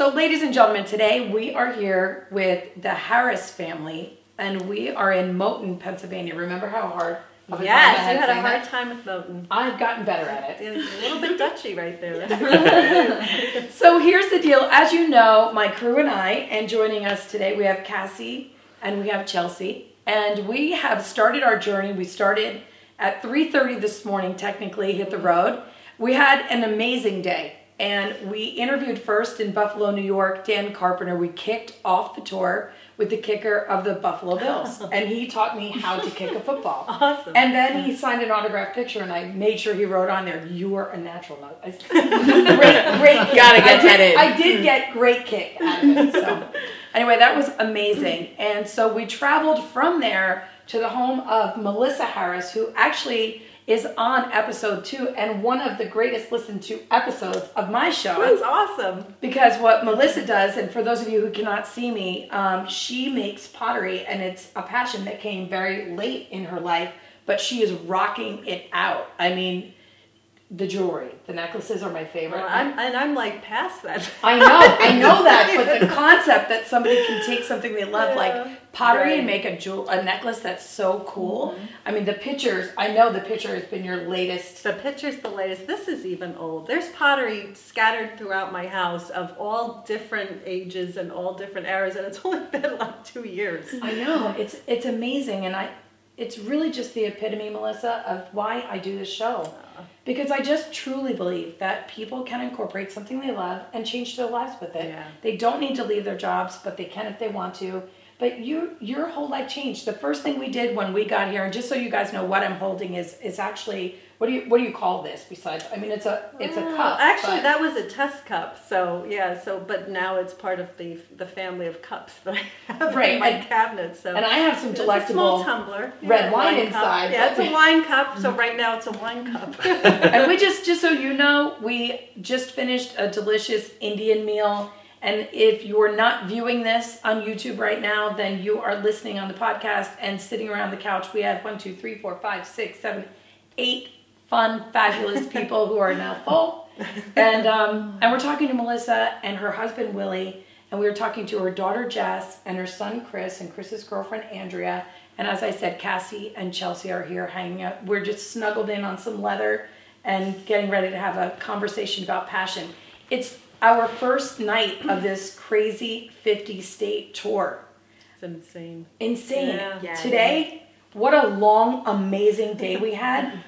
So, ladies and gentlemen, today we are here with the Harris family, and we are in Moton, Pennsylvania. Remember how hard? of a time I Yes, you had a hard that? time with Moten. I've gotten better at it. It was a little bit Dutchy right there. So here's the deal. As you know, my crew and I, and joining us today, we have Cassie and we have Chelsea, and we have started our journey. We started at 3:30 this morning. Technically, hit the road. We had an amazing day, and we interviewed first in Buffalo, New York, Dan Carpenter. We kicked off the tour with the kicker of the Buffalo Bills, and he taught me how to kick a football. Awesome. And then he signed an autographed picture, and I made sure he wrote on there, "You are a natural." I said, great, great. kick. Gotta get I did, that in. I did get great kick out of it. So, anyway, that was amazing. And so we traveled from there to the home of Melissa Harris, who actually is on episode two and one of the greatest listened to episodes of my show That's awesome. because what Melissa does, and for those of you who cannot see me, um, she makes pottery, and it's a passion that came very late in her life, but she is rocking it out. I mean, the jewelry, the necklaces are my favorite. Well, I'm, and I'm like past that. I know, I know that, but the concept that somebody can take something they love, Yeah. like pottery, and make a jewel, a necklace that's so cool. Mm-hmm. I mean, the pictures. I know the picture has been your latest. The picture's the latest. This is even old. There's pottery scattered throughout my house of all different ages and all different eras, and it's only been like two years. I know it's it's amazing, and I, it's really just the epitome, Melissa, of why I do this show, because I just truly believe that people can incorporate something they love and change their lives with it. Yeah. They don't need to leave their jobs, but they can if they want to. But you, your whole life changed. The first thing we did when we got here, and just so you guys know, what I'm holding is is actually what do you what do you call this? Besides, I mean, it's a it's a Oh, cup. Actually, but- that was a test cup. So yeah. So but now it's part of the the family of cups that I have Right, in my and- cabinet. So and I have some delectable small tumbler. red Yeah, wine cup. inside, Yeah, it's a wine cup. So right now it's a wine cup. and we just just so you know we just finished a delicious indian meal and if you're not viewing this on youtube right now then you are listening on the podcast and sitting around the couch. We have one two three four five six seven eight fun fabulous people who are now full. And um, and we're talking to melissa and her husband willie. And we were talking to her daughter jess and her son chris and chris's girlfriend andrea. And as i said cassie and chelsea are here hanging out. We're just snuggled in on some leather and getting ready to have a conversation about passion. It's our first night of this crazy 50 state tour it's insane. insane Yeah. Yeah. today what a long amazing day we had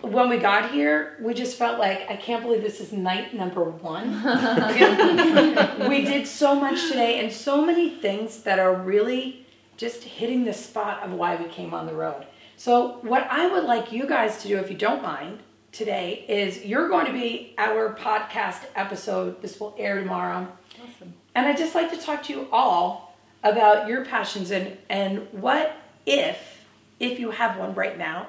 when we got here we just felt like i can't believe this is night number one we did so much today and so many things that are really just hitting the spot of why we came on the road so what i would like you guys to do if you don't mind today is you're going to be our podcast episode this will air tomorrow Awesome. and I'd just like to talk to you all about your passions and, and what if, if you have one right now,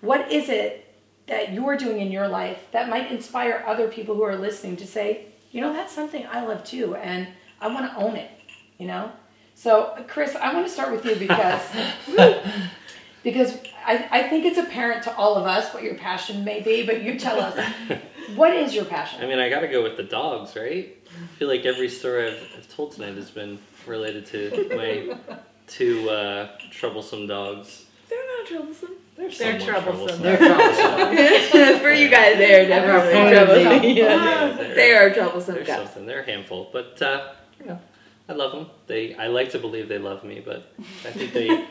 what is it that you're doing in your life that might inspire other people who are listening to say, you know, that's something I love too, and I want to own it, you know? So, Chris, I want to start with you because because I, I think it's apparent to all of us what your passion may be, but you tell us what is your passion? I mean, I gotta go with the dogs, right? I feel like every story I've, I've told tonight has been related to my two uh, troublesome dogs. They're not troublesome. They're, They're somewhat troublesome. They're troublesome. For you guys, they are definitely troublesome. Yeah. Yeah, they're- They are troublesome They're guys. something. They're a handful, but uh, you know, I love them. They, I like to believe they love me, but I think they,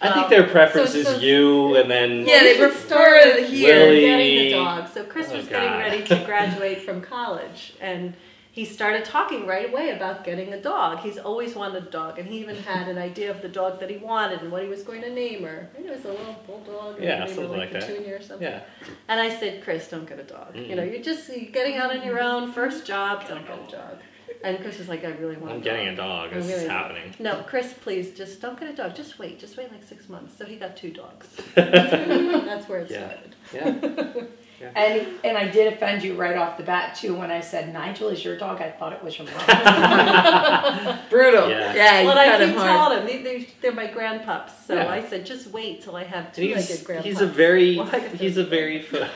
I think um, their preference so- is you, and then Yeah, they should prefer start the here. Willie- Getting the dog. So Chris Oh, was getting ready to graduate from college, and he started talking right away about getting a dog. He's always wanted a dog, and he even had an idea of the dog that he wanted and what he was going to name her. I think it was a little bulldog, or Yeah, maybe something like that. Petunia or something. Yeah. And I said, Chris, don't get a dog. You Mm-mm. know, you're just you're getting out on your own, first job, don't get a dog. And Chris was like, I really want I'm a getting dog. a dog. I This is really- happening. No, Chris, please, just don't get a dog. Just wait. Just wait like six months. So he got two dogs. That's where it Yeah. started. Yeah. And and I did offend you right off the bat too when I said Nigel is your dog. I thought it was your mom. Brutal. Yeah. Yeah, well, I him keep hard. telling him they, they're, they're my grandpups. So Yeah. I said, just wait till I have two-legged he's, grandpups. he's a very Well, he's a very pho- Grandpas.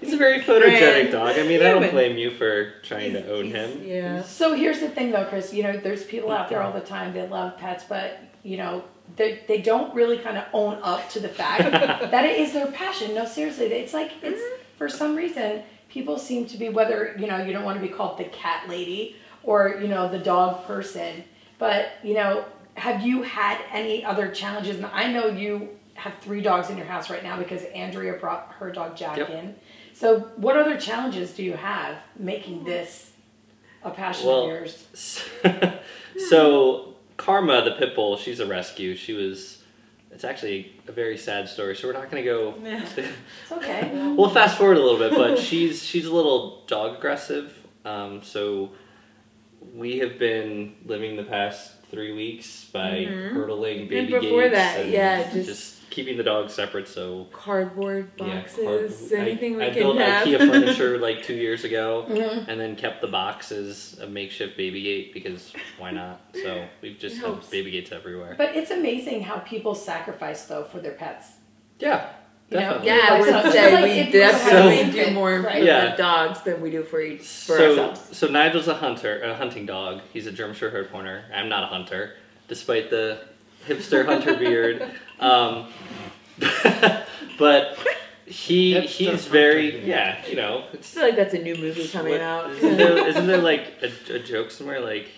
He's a very photogenic dog. I mean, I don't blame you for trying to own him. Yeah. so here's the thing though, Chris. You know, there's people out there all the time that love pets, but you know they they don't really kind of own up to the fact that it is their passion. No, seriously, it's like it's for some reason people seem to be whether you know you don't want to be called the cat lady or you know the dog person, but you know have you had any other challenges? And I know you have three dogs in your house right now because Andrea brought her dog Jack Yep. in. So what other challenges do you have making this a passion Well, of yours? so Karma, the pit bull, she's a rescue. She was. It's actually a very sad story, so we're not going to go. Yeah. It's okay. We'll fast forward a little bit, but she's she's a little dog aggressive. Um, so we have been living the past three weeks by Mhm. hurdling baby And before gates that, and yeah, just- keeping the dogs separate. So Cardboard yeah, boxes, card- anything I, we I can built have. IKEA furniture like two years ago, Mhm. and then kept the box as a makeshift baby gate because why not? So we've just It had helps. baby gates everywhere. But it's amazing how people sacrifice though for their pets. Yeah, You know? definitely. yeah, I would say like we if you were definitely having an do more right? for Yeah. the dogs than we do for each, for so, ourselves. So Nigel's a hunter, a hunting dog. He's a German Shepherd Pointer. I'm not a hunter, despite the hipster hunter beard. Um, but he Hipster he's very beard. yeah, you know. I It's, feel like that's a new movie coming what- out. Isn't there, isn't there like a, a joke somewhere like?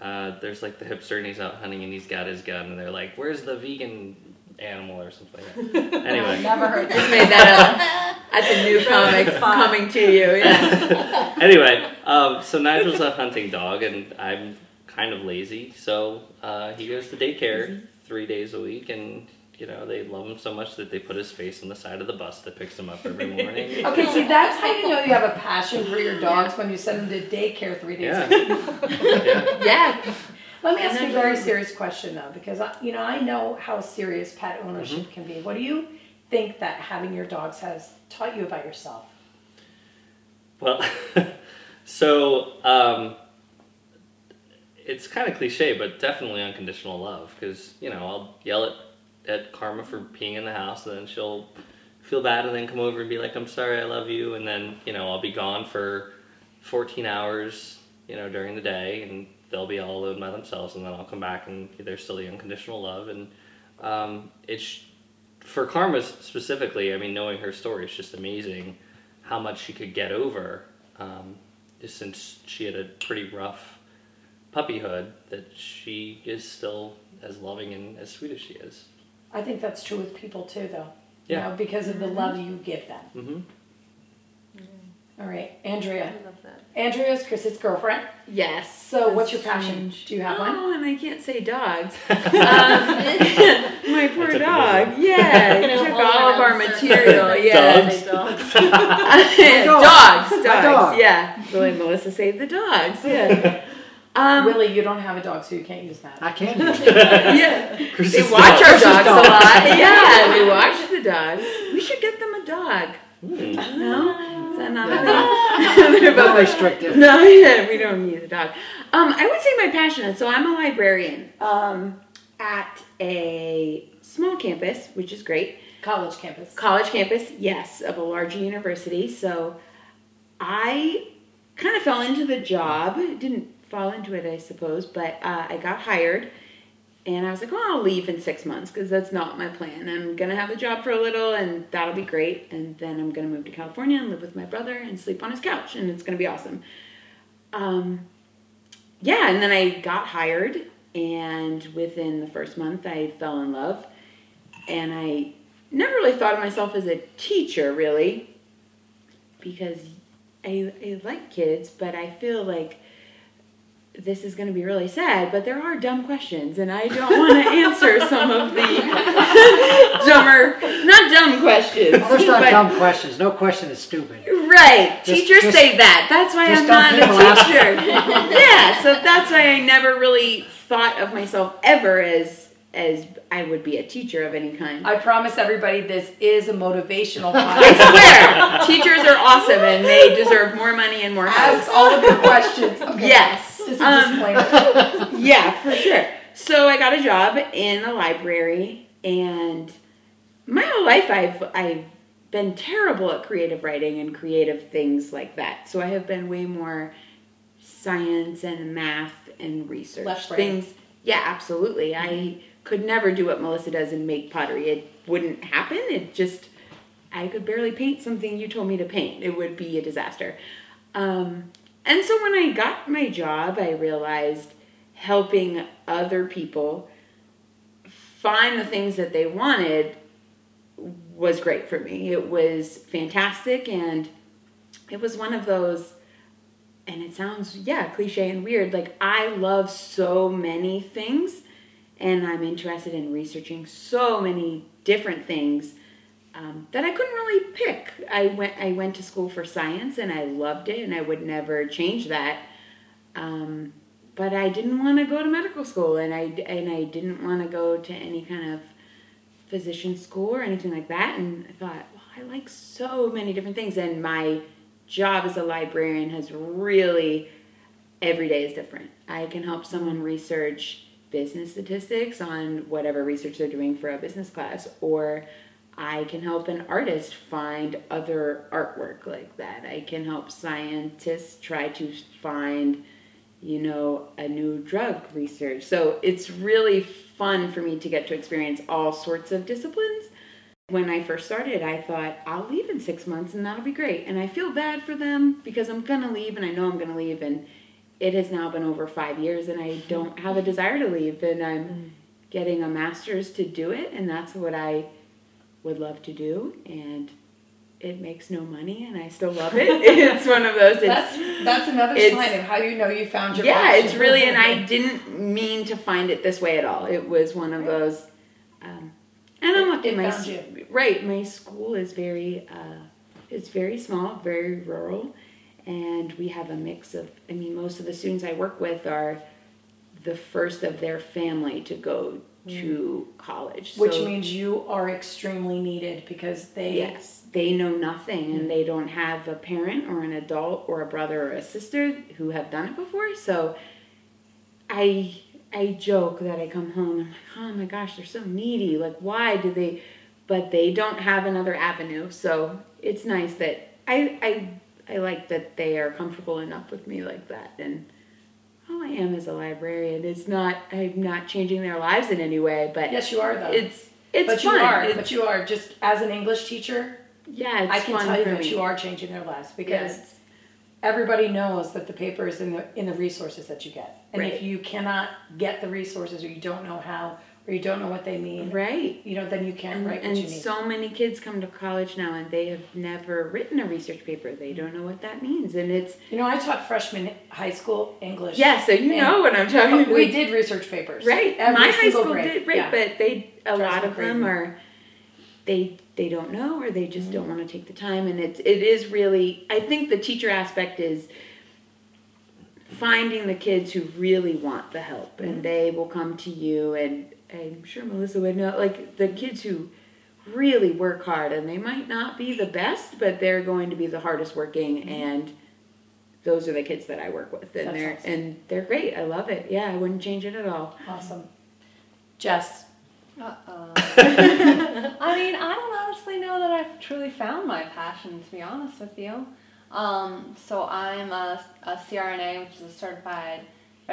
Uh, there's like the hipster and he's out hunting and he's got his gun and they're like, "Where's the vegan animal or something?" Like that. I've Anyway, never heard Just made that up. That's a new comic coming to you. Yeah. anyway, um, so Nigel's a hunting dog, and I'm kind of lazy, so uh, he goes to daycare three days a week, and you know they love him so much that they put his face on the side of the bus that picks him up every morning. Okay, see that's how you know you have a passion for your dogs when you send them to daycare three days a Yeah. week. yeah. Yeah. Let me ask you a very serious question though, because I, you know I know how serious pet ownership Mm-hmm. can be. What do you think that having your dogs has taught you about yourself? Well, so um, it's kind of cliche, but definitely unconditional love because you know I'll yell at at Karma for peeing in the house, and then she'll feel bad and then come over and be like, "I'm sorry, I love you," and then you know I'll be gone for 14 hours, you know, during the day, and they'll be all alone by themselves, and then I'll come back and there's still the unconditional love, and um, it's for Karma specifically. I mean, knowing her story is just amazing how much she could get over, um, since she had a pretty rough puppyhood, that she is still as loving and as sweet as she is. I think that's true with people too, though. You Yeah. know, because of the love you give them. hmm All right, I Andrea. love that. Andrea's Chris's girlfriend. Yes. So, what's your passion? Do you have one? Oh, and I can't say dogs. um, my poor That's dog. Yeah, it You know, took all all of our material. Yeah. Dogs. Say dogs. dogs, dogs, dog. yeah. Really, Melissa saved the dogs. Yeah. Um, Willie, you don't have a dog, so you can't use that. I can use yeah. Chris They watch not- our Chris's dogs dog. a lot. Yeah, they watch the dogs. We should get them a dog. Hmm. No, is that not a thing? They're Not both restrictive. No, yeah, we don't need a dog. Um, I would say my passion. So I'm a librarian um, at a small campus, which is great. College campus. College campus, yes, of a large university. So I kind of fell into the job. Didn't fall into it, I suppose, but uh, I got hired. And I was like, oh, I'll leave in six months because that's not my plan. I'm to have a job for a little and that'll be great. And then I'm to move to California and live with my brother and sleep on his couch and it's to be awesome. Um, yeah, and then I got hired. And within the first month, I fell in love. And I never really thought of myself as a teacher, really, because I, I like kids, but I feel like this is going to be really sad, but there are dumb questions, and I don't want to answer some of the dumber, not dumb questions. Well, there's not but- dumb questions. No question is stupid. Right. Just- Teachers just- say that. That's why I'm not a teacher. yeah, so that's why I never really thought of myself ever as as I would be a teacher of any kind. I promise everybody this is a motivational I podcast. swear, teachers are awesome and they deserve more money and more Ask help. all of your questions. Okay. Yes. Just a Um, disclaimer. yeah, for sure. So I got a job in a library, and my whole life I've I've been terrible at creative writing and creative things like that. So I have been way more science and math and research Left things. Yeah, absolutely. I could never do what Melissa does and make pottery. It wouldn't happen. It just I could barely paint something you told me to paint. It would be a disaster. Um, and so when I got my job, I realized helping other people find the things that they wanted was great for me. It was fantastic and it was one of those and it sounds yeah, cliche and weird. Like I love so many things and I'm interested in researching so many different things um, that I couldn't really pick. I went I went to school for science and I loved it and I would never change that. Um, but I didn't want to go to medical school and I and I didn't want to go to any kind of physician school or anything like that. And I thought, well, I like so many different things and my job as a librarian has really every day is different. I can help someone research business statistics on whatever research they're doing for a business class, or I can help an artist find other artwork like that. I can help scientists try to find, you know, a new drug research. So it's really fun for me to get to experience all sorts of disciplines. When I first started, I thought, I'll leave in six months and that'll be great. And I feel bad for them because I'm going to leave and I know I'm going to leave. And it has now been over five years and I don't have a desire to leave. And I'm mm. getting a master's to do it. And that's what I would love to do. And it makes no money and I still love it. it's one of those. It's, That's that's another sign of how you know you found your yeah, passion. it's really, and I didn't mean to find it this way at all. It was one of those, um, and I'm lucky. My you. right, my school is very, uh, it's very small, very rural, and we have a mix of. I mean, most of the students I work with are the first of their family to go to mm. college, Which So- means you are extremely needed because they Yes, they know nothing and they don't have a parent or an adult or a brother or a sister who have done it before. So I I joke that I come home and I'm like, oh my gosh, they're so needy. Like, why do they? But they don't have another avenue. So it's nice that I I I like that they are comfortable enough with me like that and. All I am as a librarian is not. I'm not changing their lives in any way, but Yes, you are though. it's it's but fun. you are. It's- but you are just as an English teacher. yeah, it's I can tell you that me. you are changing their lives because Yes. everybody knows that the paper is in the in the resources that you get, and if you cannot get the resources or you don't know how or you don't know what they mean, Right. you know, then you can't And, write and so many kids come to college now and they have never written a research paper. They don't know what that means. And it's, you know, I taught freshman high school English. yeah, so you know what I'm talking about. we did research papers. Right. Every My high school grade. did, right, Yeah. but they, a lot of them are, they, they don't know or they just Mm-hmm. don't want to take the time. And it's, it is really, I think the teacher aspect is finding the kids who really want the help Mm-hmm. and they will come to you and I'm sure Melissa would know, like the kids who really work hard and they might not be the best, but they're going to be the hardest working and those are the kids that I work with and Mm-hmm. That's they're awesome. and they're great. I love it. Yeah, I wouldn't change it at all. Awesome. Jess, Uh-oh. I mean, I don't honestly know that I've truly found my passion, to be honest with you. Um, so I'm a, a CRNA, which is a certified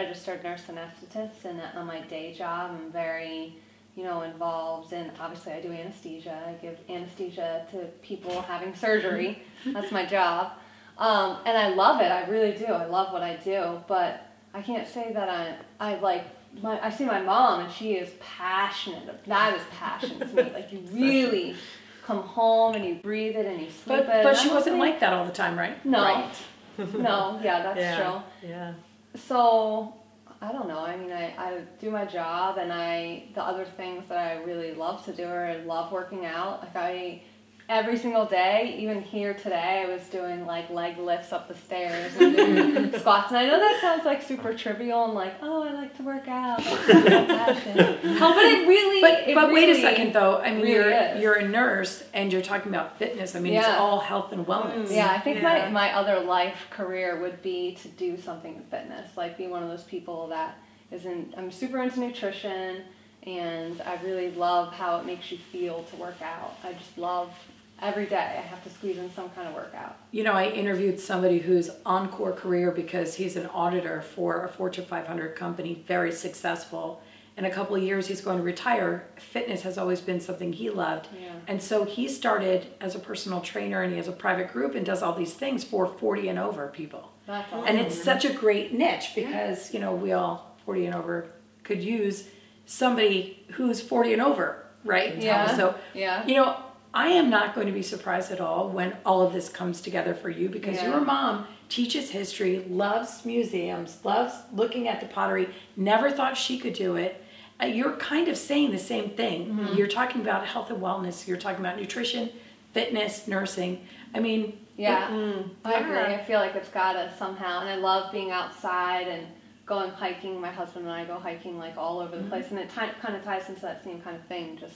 registered nurse anesthetist, and on my day job, I'm very, you know, involved in. Obviously, I do anesthesia. I give anesthesia to people having surgery. That's my job, um, and I love it. I really do. I love what I do, but I can't say that I I like my. I see my mom, and she is passionate. That is passion to me. Like you really come home and you breathe it and you sleep But it. but she wasn't like, like that all the time, right? No. Right. no, yeah, that's yeah. true. Yeah. So I don't know. I mean, I, I do my job, and I the other things that I really love to do are I love working out. Like I every single day, even here today, I was doing like leg lifts up the stairs and doing squats. And I know that sounds like super trivial and like, oh, I like to work out. That's my passion. But it really, But it but wait a second though. I mean, really you're is. you're a nurse and you're talking about fitness. I mean, it's all health and wellness. Mm, yeah, I think Yeah. my, my other life career would be to do something in fitness, like be one of those people that is in. I'm super into nutrition, and I really love how it makes you feel to work out. I just love every day. I have to squeeze in some kind of workout. You know, I interviewed somebody who's encore career because he's an auditor for a Fortune 500 company, very successful. In a couple of years, he's going to retire. Fitness has always been something he loved. Yeah. And so he started as a personal trainer and he has a private group and does all these things for 40 and over people. That's awesome. And it's such a great niche because, you know, we all 40 and over could use somebody who's 40 and over, right? Yeah. So, Yeah. you know, I am not going to be surprised at all when all of this comes together for you because Yeah. your mom teaches history, loves museums, loves looking at the pottery, never thought she could do it. Uh, you're kind of saying the same thing. Mm-hmm. You're talking about health and wellness, you're talking about nutrition, fitness, nursing. I mean, Yeah, Mm, I agree. yeah. I feel like it's gotta somehow, and I love being outside and going hiking. My husband and I go hiking like all over the Mm-hmm. place, and it ti- kind of ties into that same kind of thing, just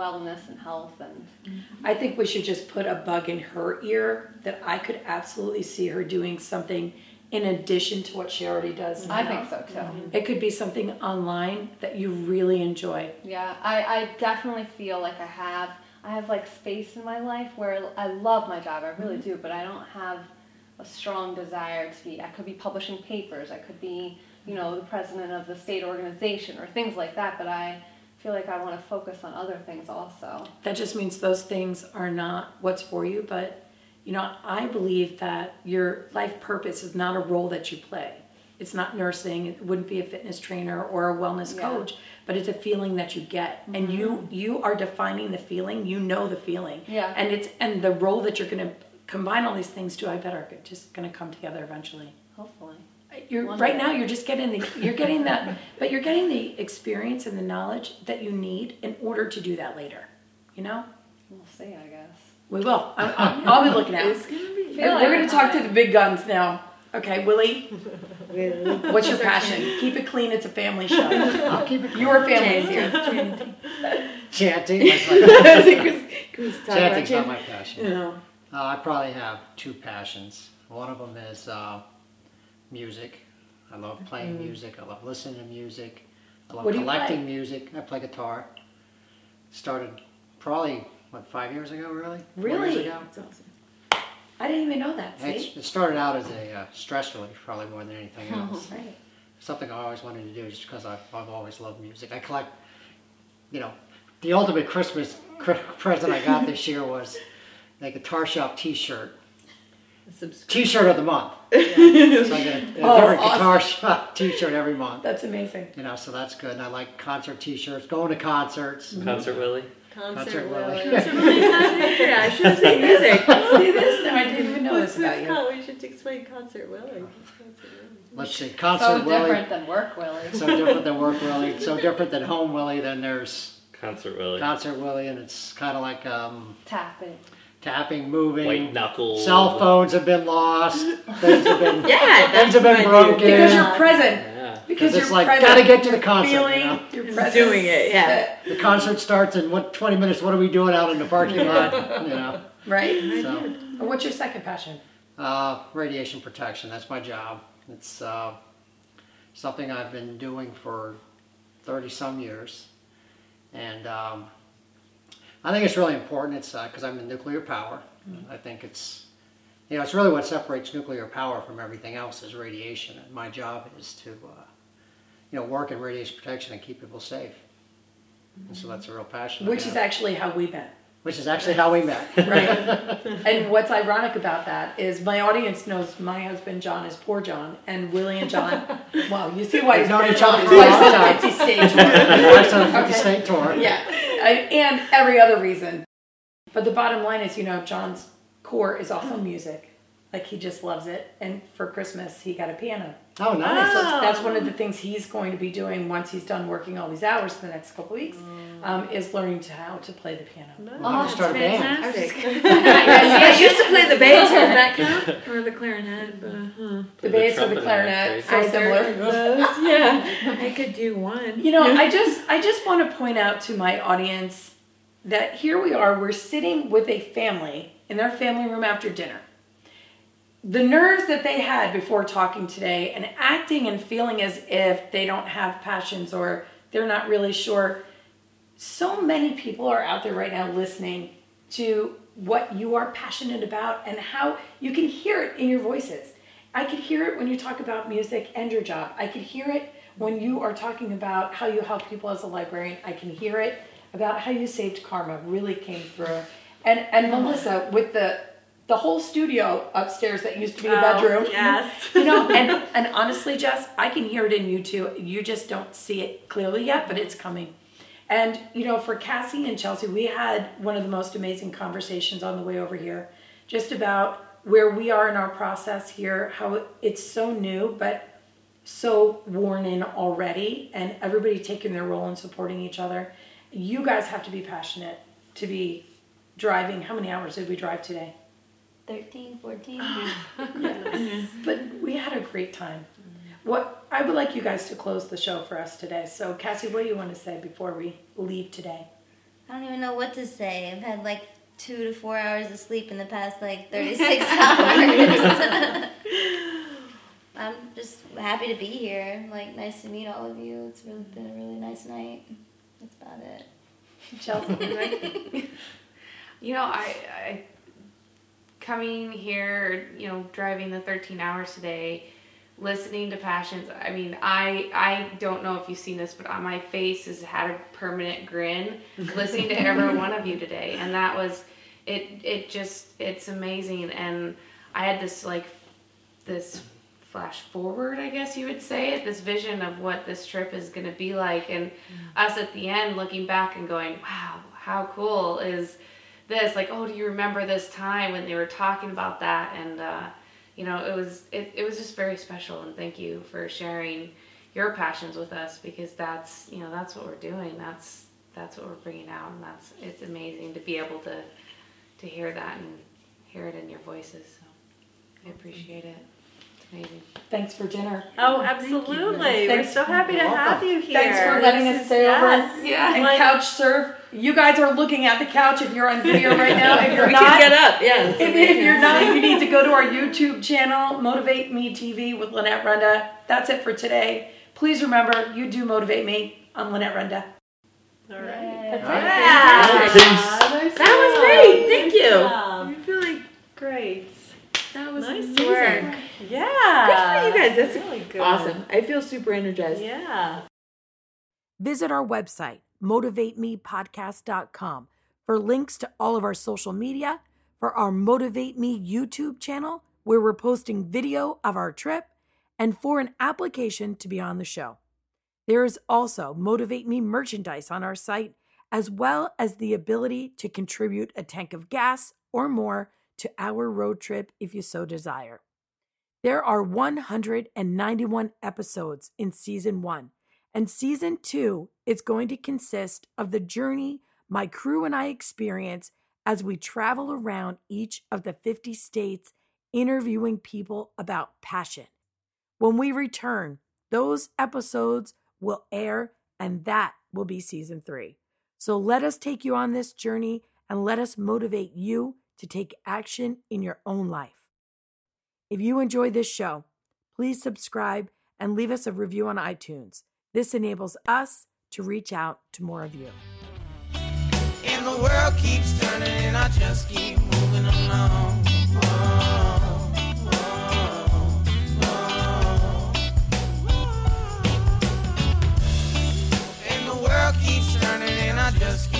wellness and health and mm-hmm. I think we should just put a bug in her ear that I could absolutely see her doing something in addition to what she already does. Mm-hmm. I now. think so too. Mm-hmm. It could be something online that you really enjoy. Yeah, I, I definitely feel like I have I have like space in my life where I love my job, I really do, but I don't have a strong desire to be I could be publishing papers, I could be, you know, the president of the state organization or things like that, but I feel like I want to focus on other things also. That just means those things are not what's for you, but you know, I believe that your life purpose is not a role that you play. It's not nursing, it wouldn't be a fitness trainer or a wellness Yeah. coach, but it's a feeling that you get. And you mm-hmm. you are defining the feeling, you know the feeling. Yeah. And it's and the role that you're gonna combine all these things to, I bet are just gonna come together eventually. Hopefully. You're One right day. now. You're just getting the. You're getting that, but you're getting the experience and the knowledge that you need in order to do that later. You know, We'll see, I guess. we will. I, I'll, I'll be looking at It's gonna be. We're like going to talk to the big guns now. Okay, Willie, Really? what's your passion? Keep it clean. It's a family show. I'll keep it Your family's here. chanting. That's my, Can we talk about chanting's not my passion. No. Uh, I probably have two passions. One of them is uh, music. I love playing music. I love listening to music. I love What collecting music. I play guitar. Started probably what five years ago, really. Really? Years ago. That's awesome. I didn't even know that. See, it started out as a uh, stress relief, probably more than anything else. right. Something I always wanted to do just because I've, I've always loved music. I collect, you know, the ultimate Christmas present I got this year was a guitar shop T-shirt. T-shirt of the month. So I get a, a Oh, different awesome. guitar shop T-shirt every month. That's amazing. You know, so that's good. And I like concert T-shirts, going to concerts. Concert Willie. Concert Concert Willie. Willie. That's really passionate. Yeah, I should say music. See this? No, I didn't even know What's this about you. called? We should explain Concert Willie. What's Concert Willie? Let's see, concert So Willie. different than work, Willie. So different than work Willie. So different than home Willie. Then there's Concert Willie. concert Willie, and it's kind of like um, Tapping. Tapping, moving. White knuckle. Cell phones have been lost. Things have been Yeah, things have been what I do. broken. Because you're present. Yeah. Because Because you're it's like present. gotta get to the concert. Feeling. You know? You're present. Doing it, yeah. The concert starts in what 20 minutes. What are we doing out in the parking lot? You know. Right. So What's your second passion? uh, radiation protection. That's my job. It's uh, something I've been doing for 30 some years, and um, I think it's really important. It's because I'm in nuclear power. I think it's you know it's really what separates nuclear power from everything else is radiation. And my job is to uh, you know work in radiation protection and keep people safe. And so that's a real passion. Which is actually how we met. which is actually how we met. Right. and what's ironic about that is my audience knows my husband John is poor John, and Willie and John. Well, you see why he's known each other on for a long time. Fifty stage tour. okay. Fifty state tour. yeah, and every other reason. But the bottom line is, you know, John's core is also mm. music. Like he just loves it. And for Christmas, he got a piano. Oh, nice. So that's one of the things he's going to be doing once he's done working all these hours for the next couple weeks, um, is learning to how to play the piano. Oh, start a band. Fantastic. I used to play the bass. Does that count? Or the clarinet? But, huh. The bass or the clarinet, so Either similar. yeah. I could do one. You know, I just I just want to point out to my audience that here we are, we're sitting with a family in their family room after dinner. The nerves that they had before talking today and acting and feeling as if they don't have passions or they're not really sure. So many people are out there right now listening to what you are passionate about and how you can hear it in your voices. I could hear it when you talk about music and your job. I could hear it when you are talking about how you help people as a librarian. I can hear it about how you saved karma really came through. And and Melissa with the the whole studio upstairs that used to be a Oh, bedroom. yes. You know, and and honestly, Jess, I can hear it in you too. You just don't see it clearly yet, but it's coming. And you know, for Cassie and Chelsea, we had one of the most amazing conversations on the way over here, just about where we are in our process here, how it's so new, but so worn in already, and everybody taking their role and supporting each other. You guys have to be passionate to be driving. How many hours did we drive today? 13, 14. But we had a great time. What I would like you guys to close the show for us today. So, Cassie, what do you want to say before we leave today? I don't even know what to say. I've had like two to four hours of sleep in the past like 36 hours. I'm just happy to be here. Like, nice to meet all of you. It's really been a really nice night. That's about it. Chelsea, You know, I, I coming here, you know, driving the 13 hours today, listening to passions. I mean, I I don't know if you've seen this, but on my face has had a permanent grin listening to every one of you today, and that was it. It just it's amazing, and I had this like this flash forward, I guess you would say, this vision of what this trip is going to be like, and mm. us at the end looking back and going, wow, how cool is this? Like, oh, do you remember this time when they were talking about that? And uh, you know, it was it, it was just very special, and thank you for sharing your passions with us because that's you know that's what we're doing. That's that's what we're bringing out, and that's it's amazing to be able to to hear that and hear it in your voices. So I appreciate it. It's amazing. thanks for dinner. Oh, absolutely. We're so happy to You're have you here. Thanks for letting This us is- stay yes. over Yeah. and Like- couch serve. You guys are looking at the couch if you're on video right now. If you're we not, can get up, yeah. If, if you're not, you need to go to our YouTube channel, Motivate Me TV with Lynette Renda. That's it for today. Please remember, you do motivate me. I'm Lynette Renda. All right. That's All it. right. Fantastic. That was great. Thank you. job. I feel like Great. that was Nice amazing. work. Yeah. Good for you guys. That's really good. awesome. I feel super energized. Yeah. Visit our website, motivatemepodcast.com, for links to all of our social media, for our Motivate Me YouTube channel, where we're posting video of our trip, and for an application to be on the show. There is also Motivate Me merchandise on our site, as well as the ability to contribute a tank of gas or more to our road trip if you so desire. There are 191 episodes in season one. And season two is going to consist of the journey my crew and I experience as we travel around each of the 50 states interviewing people about passion. When we return, those episodes will air, and that will be season three. So let us take you on this journey and let us motivate you to take action in your own life. If you enjoy this show, please subscribe and leave us a review on iTunes. This enables us to reach out to more of you. And the world keeps turning, and I just keep moving along. Just keep.